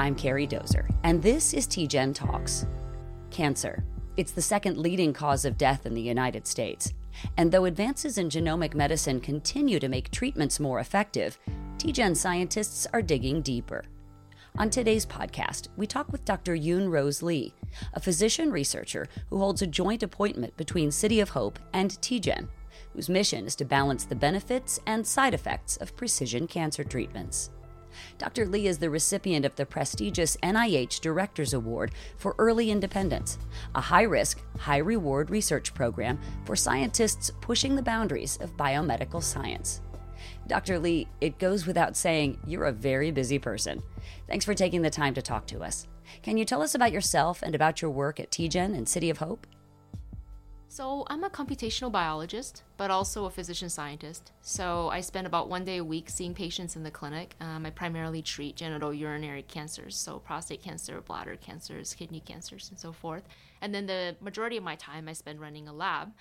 I'm Carrie Dozer, and this is TGen Talks. Cancer. It's the second leading cause of death in the United States. And though advances in genomic medicine continue to make treatments more effective, TGen scientists are digging deeper. On today's podcast, we talk with Dr. Yun Rose Li, a physician researcher who holds a joint appointment between City of Hope and TGen, whose mission is to balance the benefits and side effects of precision cancer treatments. Dr. Li is the recipient of the prestigious NIH Directors Award for Early Independence, a high risk, high reward research program for scientists pushing the boundaries of biomedical science. Dr. Li, it goes without saying, you're a very busy person. Thanks for taking the time to talk to us. Can you tell us about yourself and about your work at TGen and City of Hope? So, I'm a computational biologist, but also a physician scientist. So, I spend about one day a week seeing patients in the clinic. Um, I primarily treat genitourinary cancers, so prostate cancer, bladder cancers, kidney cancers, and so forth. And then the majority of my time I spend running a lab.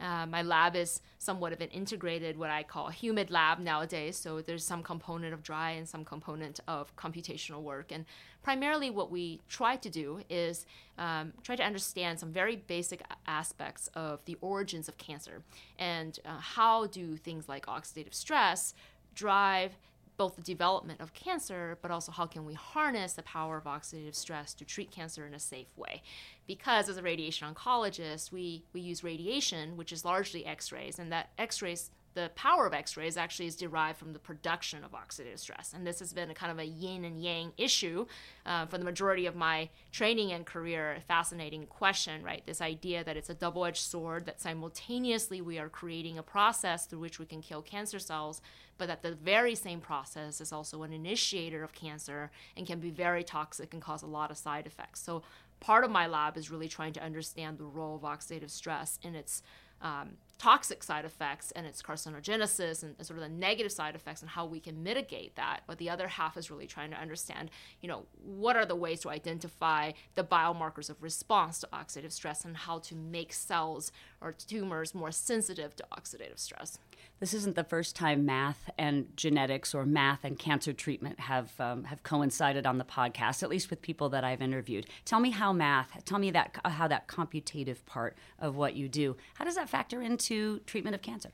Uh, my lab is somewhat of an integrated, what I call humid lab nowadays. So there's some component of dry and some component of computational work. And primarily, what we try to do is um, try to understand some very basic aspects of the origins of cancer and uh, how do things like oxidative stress drive both the development of cancer, but also how can we harness the power of oxidative stress to treat cancer in a safe way. Because as a radiation oncologist, we, we use radiation, which is largely X rays, and that X rays the power of x-rays actually is derived from the production of oxidative stress. And this has been a kind of a yin and yang issue uh, for the majority of my training and career a fascinating question right? This idea that it's a double-edged sword that simultaneously we are creating a process through which we can kill cancer cells but that the very same process is also an initiator of cancer and can be very toxic and cause a lot of side effects. So part of my lab is really trying to understand the role of oxidative stress in its um, toxic side effects and its carcinogenesis and sort of the negative side effects and how we can mitigate that. But the other half is really trying to understand, you know, what are the ways to identify the biomarkers of response to oxidative stress and how to make cells or tumors more sensitive to oxidative stress. This isn't the first time math and genetics or math and cancer treatment have um, have coincided on the podcast, at least with people that I've interviewed. Tell me how math, tell me that how that computative part of what you do, how does that factor into treatment of cancer?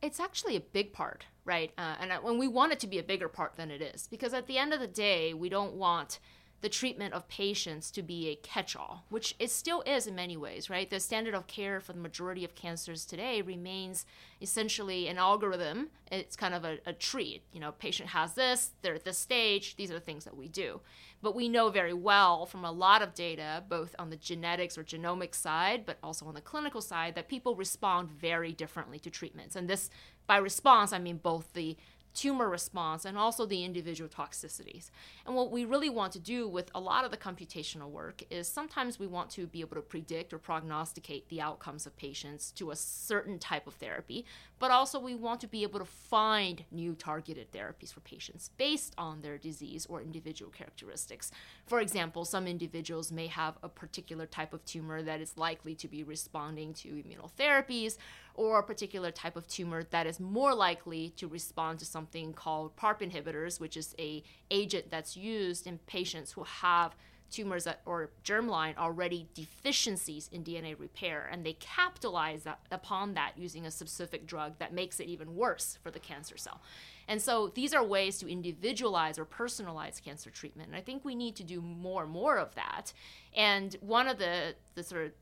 It's actually a big part, right? Uh, and when we want it to be a bigger part than it is, because at the end of the day, we don't want the treatment of patients to be a catch all, which it still is in many ways, right? The standard of care for the majority of cancers today remains essentially an algorithm. It's kind of a, a tree. You know, patient has this, they're at this stage, these are the things that we do. But we know very well from a lot of data, both on the genetics or genomic side, but also on the clinical side, that people respond very differently to treatments. And this, by response, I mean both the tumor response and also the individual toxicities. And what we really want to do with a lot of the computational work is sometimes we want to be able to predict or prognosticate the outcomes of patients to a certain type of therapy, but also we want to be able to find new targeted therapies for patients based on their disease or individual characteristics. For example, some individuals may have a particular type of tumor that is likely to be responding to immunotherapies or a particular type of tumor that is more likely to respond to something called PARP inhibitors, which is a agent that's used in patients who have tumors that, or germline already deficiencies in DNA repair, and they capitalize that, upon that using a specific drug that makes it even worse for the cancer cell. And so these are ways to individualize or personalize cancer treatment. And I think we need to do more and more of that. And one of the, the sort of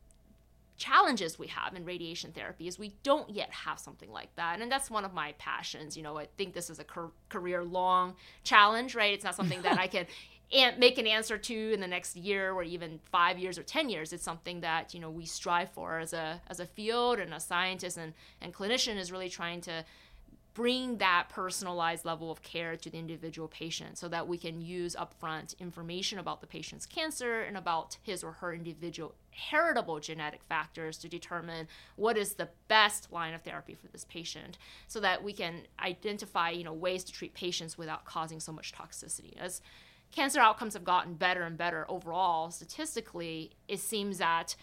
challenges we have in radiation therapy is we don't yet have something like that. And that's one of my passions you know i think this is a career long challenge right? It's not something that i can make an answer to in the next year or even five years or ten years. It's something that you know we strive for as a as a field and a scientist and and clinician is really trying to bring that personalized level of care to the individual patient so that we can use upfront information about the patient's cancer and about his or her individual heritable genetic factors to determine what is the best line of therapy for this patient so that we can identify you know ways to treat patients without causing so much toxicity. As cancer outcomes have gotten better and better overall statistically it seems that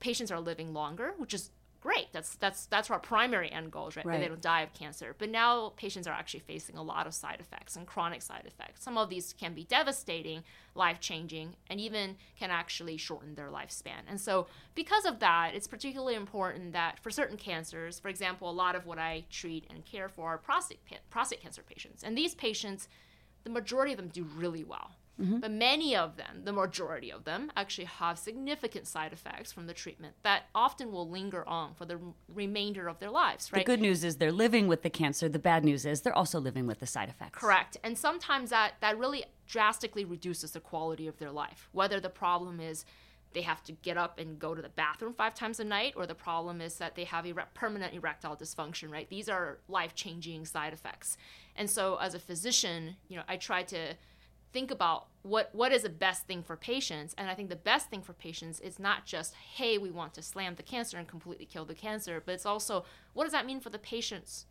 patients are living longer which is great. That's that's that's our primary end goal, right? Right. That they don't die of cancer. But now patients are actually facing a lot of side effects and chronic side effects. Some of these can be devastating, life changing, and even can actually shorten their lifespan. And so, because of that, it's particularly important that for certain cancers, for example, a lot of what I treat and care for are prostate prostate cancer patients, and these patients, the majority of them do really well. Mm-hmm. But many of them, the majority of them, actually have significant side effects from the treatment that often will linger on for the remainder of their lives, right? The good news is they're living with the cancer. The bad news is they're also living with the side effects. Correct. And sometimes that, that really drastically reduces the quality of their life. Whether the problem is they have to get up and go to the bathroom five times a night, or the problem is that they have ere- permanent erectile dysfunction, right? These are life changing side effects. And so, as a physician, you know, I try to think about what what is the best thing for patients and i think the best thing for patients is not just hey we want to slam the cancer and completely kill the cancer but it's also what does that mean for the patient's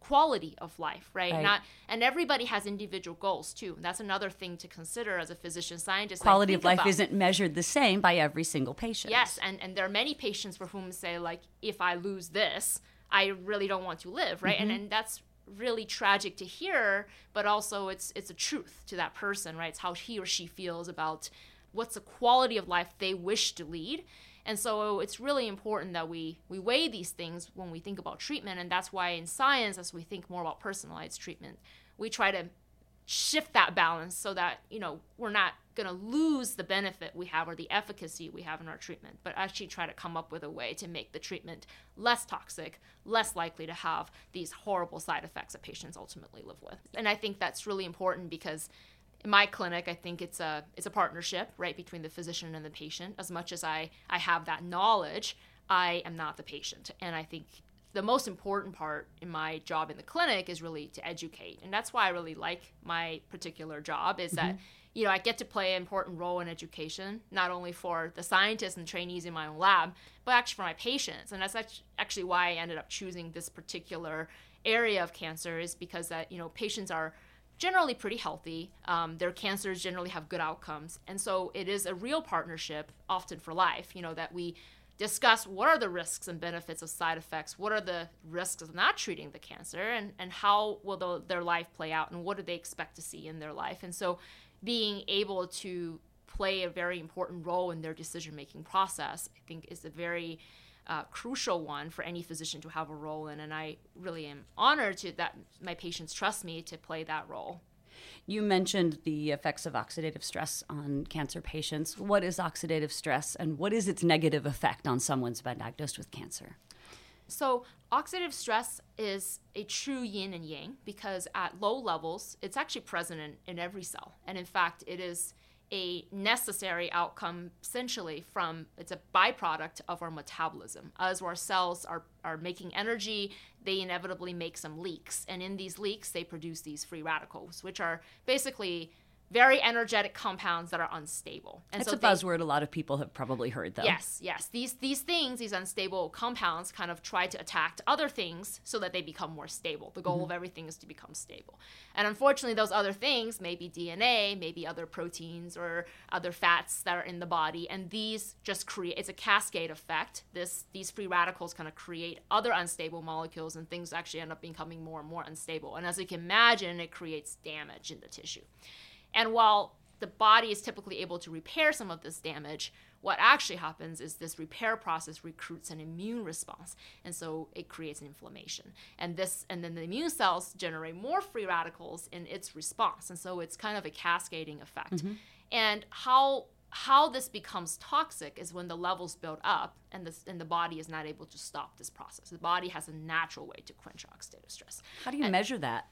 quality of life right, Right. not and everybody has individual goals too that's another thing to consider as a physician scientist Quality of life about- isn't measured the same by every single patient. Yes, and, and there are many patients for whom say like, if I lose this, I really don't want to live, right? And mm-hmm. and that's really tragic to hear, but also it's it's a truth to that person, right? It's how he or she feels about what's the quality of life they wish to lead. And so it's really important that we we weigh these things when we think about treatment, and that's why in science, as we think more about personalized treatment, we try to shift that balance so that you know we're not going to lose the benefit we have or the efficacy we have in our treatment but actually try to come up with a way to make the treatment less toxic less likely to have these horrible side effects that patients ultimately live with. And i think that's really important because in my clinic i think it's a it's a partnership right between the physician and the patient. As much as i i have that knowledge i am not the patient. And i think the most important part in my job in the clinic is really to educate and that's why i really like my particular job is that you know i get to play an important role in education not only for the scientists and trainees in my own lab but actually for my patients and that's actually why i ended up choosing this particular area of cancer is because that you know patients are generally pretty healthy. Um, their cancers generally have good outcomes. And so it is a real partnership, often for life, you know, that we discuss what are the risks and benefits of side effects, what are the risks of not treating the cancer, and, and how will the, their life play out, and what do they expect to see in their life. And so being able to play a very important role in their decision making process, I think, is a very uh, crucial one for any physician to have a role in. And I really am honored to that my patients trust me to play that role. You mentioned the effects of oxidative stress on cancer patients. What is oxidative stress and what is its negative effect on someone who's been diagnosed with cancer? So, oxidative stress is a true yin and yang because at low levels, it's actually present in, in every cell. And in fact, it is a necessary outcome essentially from it's a byproduct of our metabolism. As our cells are, are making energy, they inevitably make some leaks. And in these leaks, they produce these free radicals, which are basically very energetic compounds that are unstable. And It's so a they- buzzword a lot of people have probably heard, though. Yes, yes. These these things, these unstable compounds, kind of try to attack other things so that they become more stable. The goal mm-hmm. of everything is to become stable. And unfortunately, those other things maybe DNA, maybe other proteins or other fats that are in the body, and these just create. It's a cascade effect. This these free radicals kind of create other unstable molecules, and things actually end up becoming more and more unstable. And as you can imagine, it creates damage in the tissue. And while the body is typically able to repair some of this damage, what actually happens is this repair process recruits an immune response. And so it creates an inflammation. And this and then the immune cells generate more free radicals in its response. And so it's kind of a cascading effect. Mm-hmm. And how how this becomes toxic is when the levels build up and, this, and the body is not able to stop this process. The body has a natural way to quench oxidative stress. How do you measure that?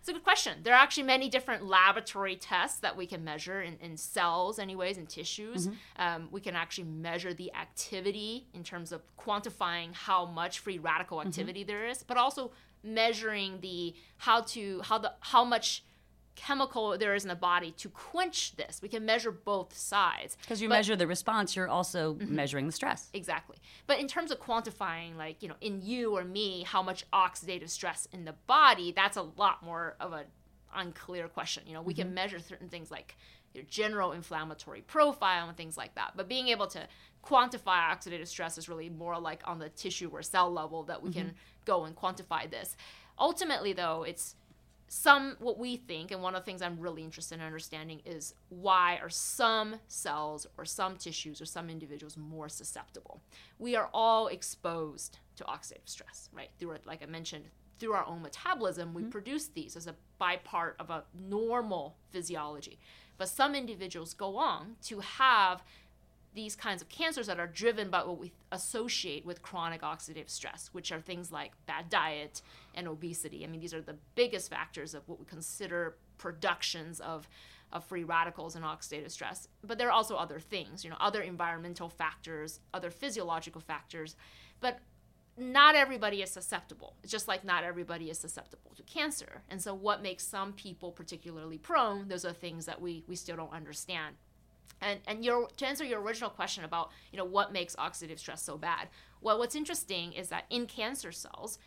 It's a good question. There are actually many different laboratory tests that we can measure in, in cells, anyways, in tissues. Um, we can actually measure the activity in terms of quantifying how much free radical activity there is, but also measuring the how to how the how much chemical there is in the body to quench this. We can measure both sides. Because you But- measure the response, you're also measuring the stress. Exactly. But in terms of quantifying, like, you know, in you or me, how much oxidative stress in the body, that's a lot more of a unclear question. You know, we mm-hmm. can measure certain things like your general inflammatory profile and things like that. But being able to quantify oxidative stress is really more like on the tissue or cell level that we mm-hmm. can go and quantify this. Ultimately, though, it's some what we think and one of the things i'm really interested in understanding is why are some cells or some tissues or some individuals more susceptible? We are all exposed to oxidative stress right? Through like i mentioned through our own metabolism we mm-hmm. produce these as a bypart of a normal physiology. But some individuals go on to have these kinds of cancers that are driven by what we associate with chronic oxidative stress, which are things like bad diet and obesity. I mean, these are the biggest factors of what we consider productions of, of free radicals and oxidative stress. But there are also other things, you know, other environmental factors, other physiological factors. But not everybody is susceptible. It's just like not everybody is susceptible to cancer. And so what makes some people particularly prone, those are things that we, we still don't understand. And and your to answer your original question about you know what makes oxidative stress so bad. Well, what's interesting is that in cancer cells,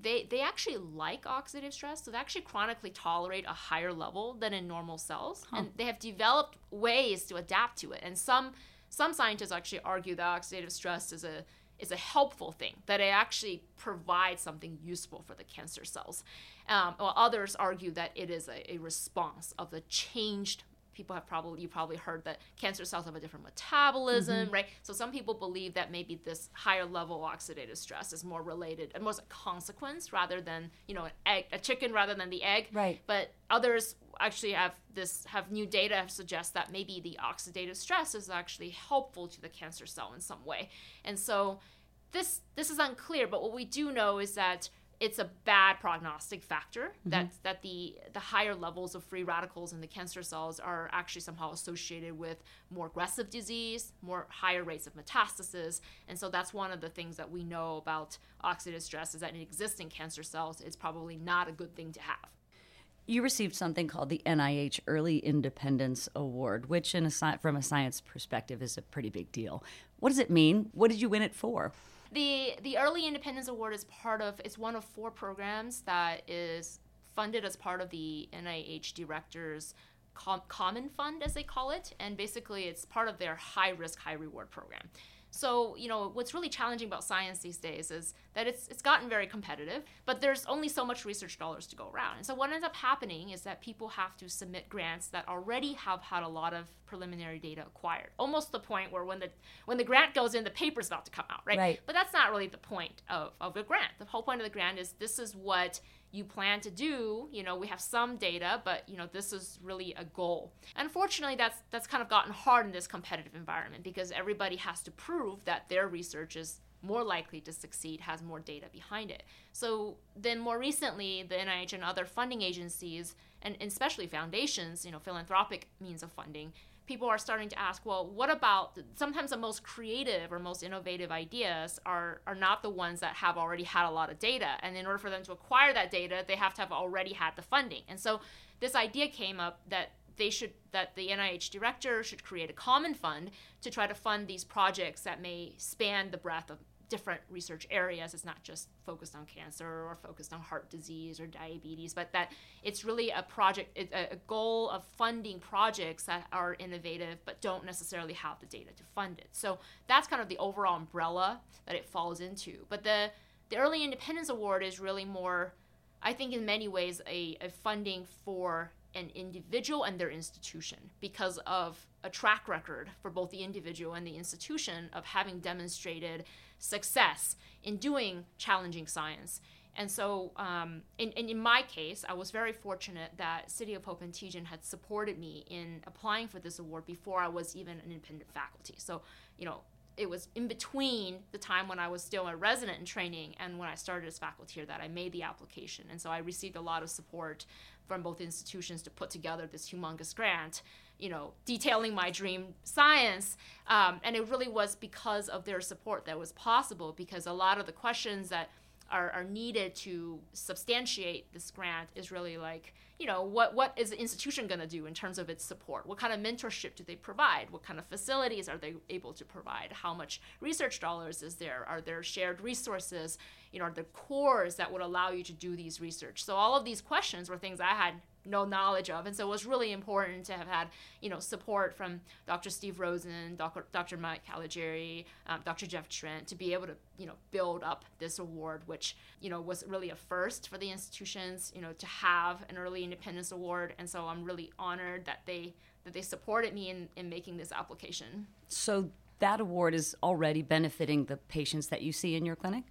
they they actually like oxidative stress, so they actually chronically tolerate a higher level than in normal cells, huh. and they have developed ways to adapt to it. And some some scientists actually argue that oxidative stress is a is a helpful thing that it actually provides something useful for the cancer cells um, while others argue that it is a, a response of the changed people have probably you probably heard that cancer cells have a different metabolism, mm-hmm. right? So some people believe that maybe this higher level oxidative stress is more related and more a consequence rather than you know an egg, a chicken rather than the egg. Right. But others actually have this have new data suggest that maybe the oxidative stress is actually helpful to the cancer cell in some way, and so this this is unclear. But what we do know is that it's a bad prognostic factor mm-hmm. that that the the higher levels of free radicals in the cancer cells are actually somehow associated with more aggressive disease, more higher rates of metastasis, and so that's one of the things that we know about oxidative stress is that in existing cancer cells, it's probably not a good thing to have. You received something called the NIH Early Independence Award, which, in a, from a science perspective, is a pretty big deal. What does it mean? What did you win it for? The the Early Independence Award is part of it's one of four programs that is funded as part of the NIH directors Com- Common Fund as they call it and basically it's part of their high risk high reward program. So, you know, what's really challenging about science these days is that it's it's gotten very competitive, but there's only so much research dollars to go around. And so what ends up happening is that people have to submit grants that already have had a lot of preliminary data acquired. Almost the point where when the when the grant goes in, the paper's about to come out, right? right. But that's not really the point of, of the grant. The whole point of the grant is this is what you plan to do you know we have some data but you know this is really a goal. Unfortunately that's that's kind of gotten hard in this competitive environment because everybody has to prove that their research is more likely to succeed has more data behind it. So then more recently the nih and other funding agencies and especially foundations you know philanthropic means of funding people are starting to ask, well, what about sometimes the most creative or most innovative ideas are are not the ones that have already had a lot of data, and in order for them to acquire that data, they have to have already had the funding. And so this idea came up that they should that the NIH director should create a common fund to try to fund these projects that may span the breadth of different research areas. It's not just focused on cancer or focused on heart disease or diabetes, but that it's really a project, a, goal of funding projects that are innovative but don't necessarily have the data to fund it. So that's kind of the overall umbrella that it falls into. But the the Early Independence Award is really more, I think, in many ways, a, a funding for an individual and their institution because of a track record for both the individual and the institution of having demonstrated success in doing challenging science. And so, um, in, in my case, I was very fortunate that City of Hope and TGen had supported me in applying for this award before I was even an independent faculty. So, you know, it was in between the time when I was still a resident in training and when I started as faculty here that I made the application. And so I received a lot of support from both institutions to put together this humongous grant you know, detailing my dream science. Um, and it really was because of their support that was possible because a lot of the questions that are, are needed to substantiate this grant is really like, you know, what, what is the institution going to do in terms of its support? What kind of mentorship do they provide? What kind of facilities are they able to provide? How much research dollars is there? Are there shared resources? You know, are there cores that would allow you to do these research? So all of these questions were things I had no knowledge of. And so it was really important to have had, you know, support from Dr. Steve Rosen, Dr. Dr. Mike Caligiuri, um, Dr. Jeff Trent to be able to, you know, build up this award, which, you know, was really a first for the institutions, you know, to have an early independence award. And so I'm really honored that they that they supported me in, in making this application. So that award is already benefiting the patients that you see in your clinic?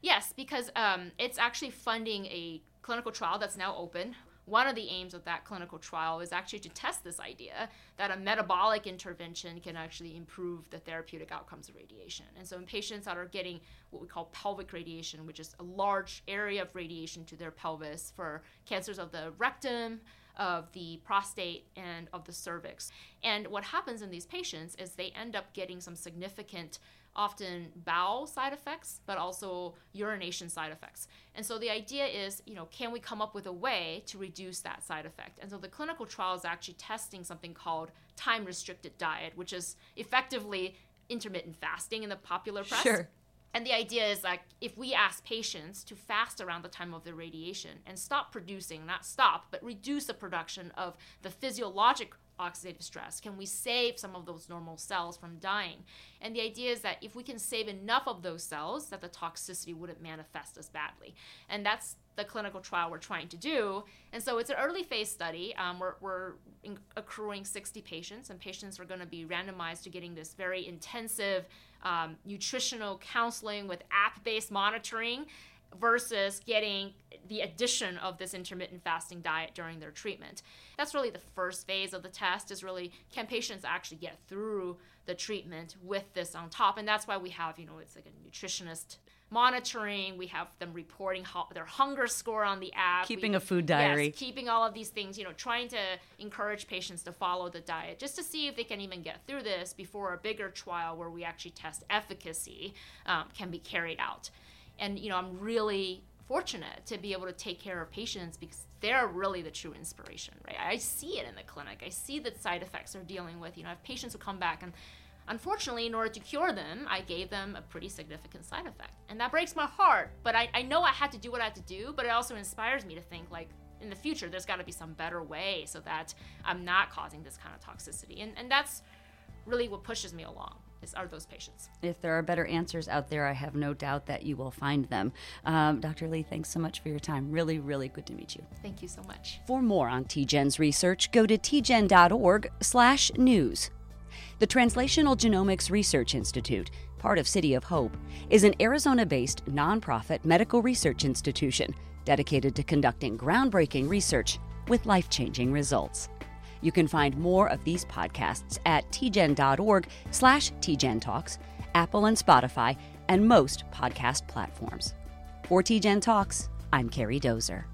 Yes, because um, it's actually funding a clinical trial that's now open. One of the aims of that clinical trial is actually to test this idea that a metabolic intervention can actually improve the therapeutic outcomes of radiation. And so, in patients that are getting what we call pelvic radiation, which is a large area of radiation to their pelvis for cancers of the rectum, of the prostate and of the cervix. And what happens in these patients is they end up getting some significant often bowel side effects, but also urination side effects. And so the idea is, you know, can we come up with a way to reduce that side effect? And so the clinical trial is actually testing something called time restricted diet, which is effectively intermittent fasting in the popular press. Sure. And the idea is like if we ask patients to fast around the time of the radiation and stop producing, not stop, but reduce the production of the physiologic oxidative stress? Can we save some of those normal cells from dying? And the idea is that if we can save enough of those cells, that the toxicity wouldn't manifest as badly. And that's the clinical trial we're trying to do. And so it's an early phase study. Um, we're, we're accruing 60 patients, and patients are going to be randomized to getting this very intensive um, nutritional counseling with app based monitoring versus getting the addition of this intermittent fasting diet during their treatment. That's really the first phase of the test is really can patients actually get through the treatment with this on top and that's why we have, you know, it's like a nutritionist monitoring, we have them reporting how, their hunger score on the app, keeping we, a food diary. Yes, keeping all of these things, you know, trying to encourage patients to follow the diet just to see if they can even get through this before a bigger trial where we actually test efficacy um, can be carried out and you know i'm really fortunate to be able to take care of patients because they're really the true inspiration right? I see it in the clinic. I see the side effects they're dealing with. You know i have patients who come back and unfortunately in order to cure them i gave them a pretty significant side effect. And that breaks my heart but i, I know i had to do what i had to do but it also inspires me to think like in the future there's got to be some better way so that i'm not causing this kind of toxicity. And, and that's really what pushes me along is, are those patients. If there are better answers out there, I have no doubt that you will find them. Um, Dr. Li, thanks so much for your time. Really, really good to meet you. Thank you so much. For more on TGen's research, go to tgen.org/news. The Translational Genomics Research Institute, part of City of Hope, is an Arizona-based nonprofit medical research institution dedicated to conducting groundbreaking research with life-changing results. You can find more of these podcasts at tgen.org slash tgentalks, Apple and Spotify, and most podcast platforms. For TGen Talks, I'm Carrie Dozer.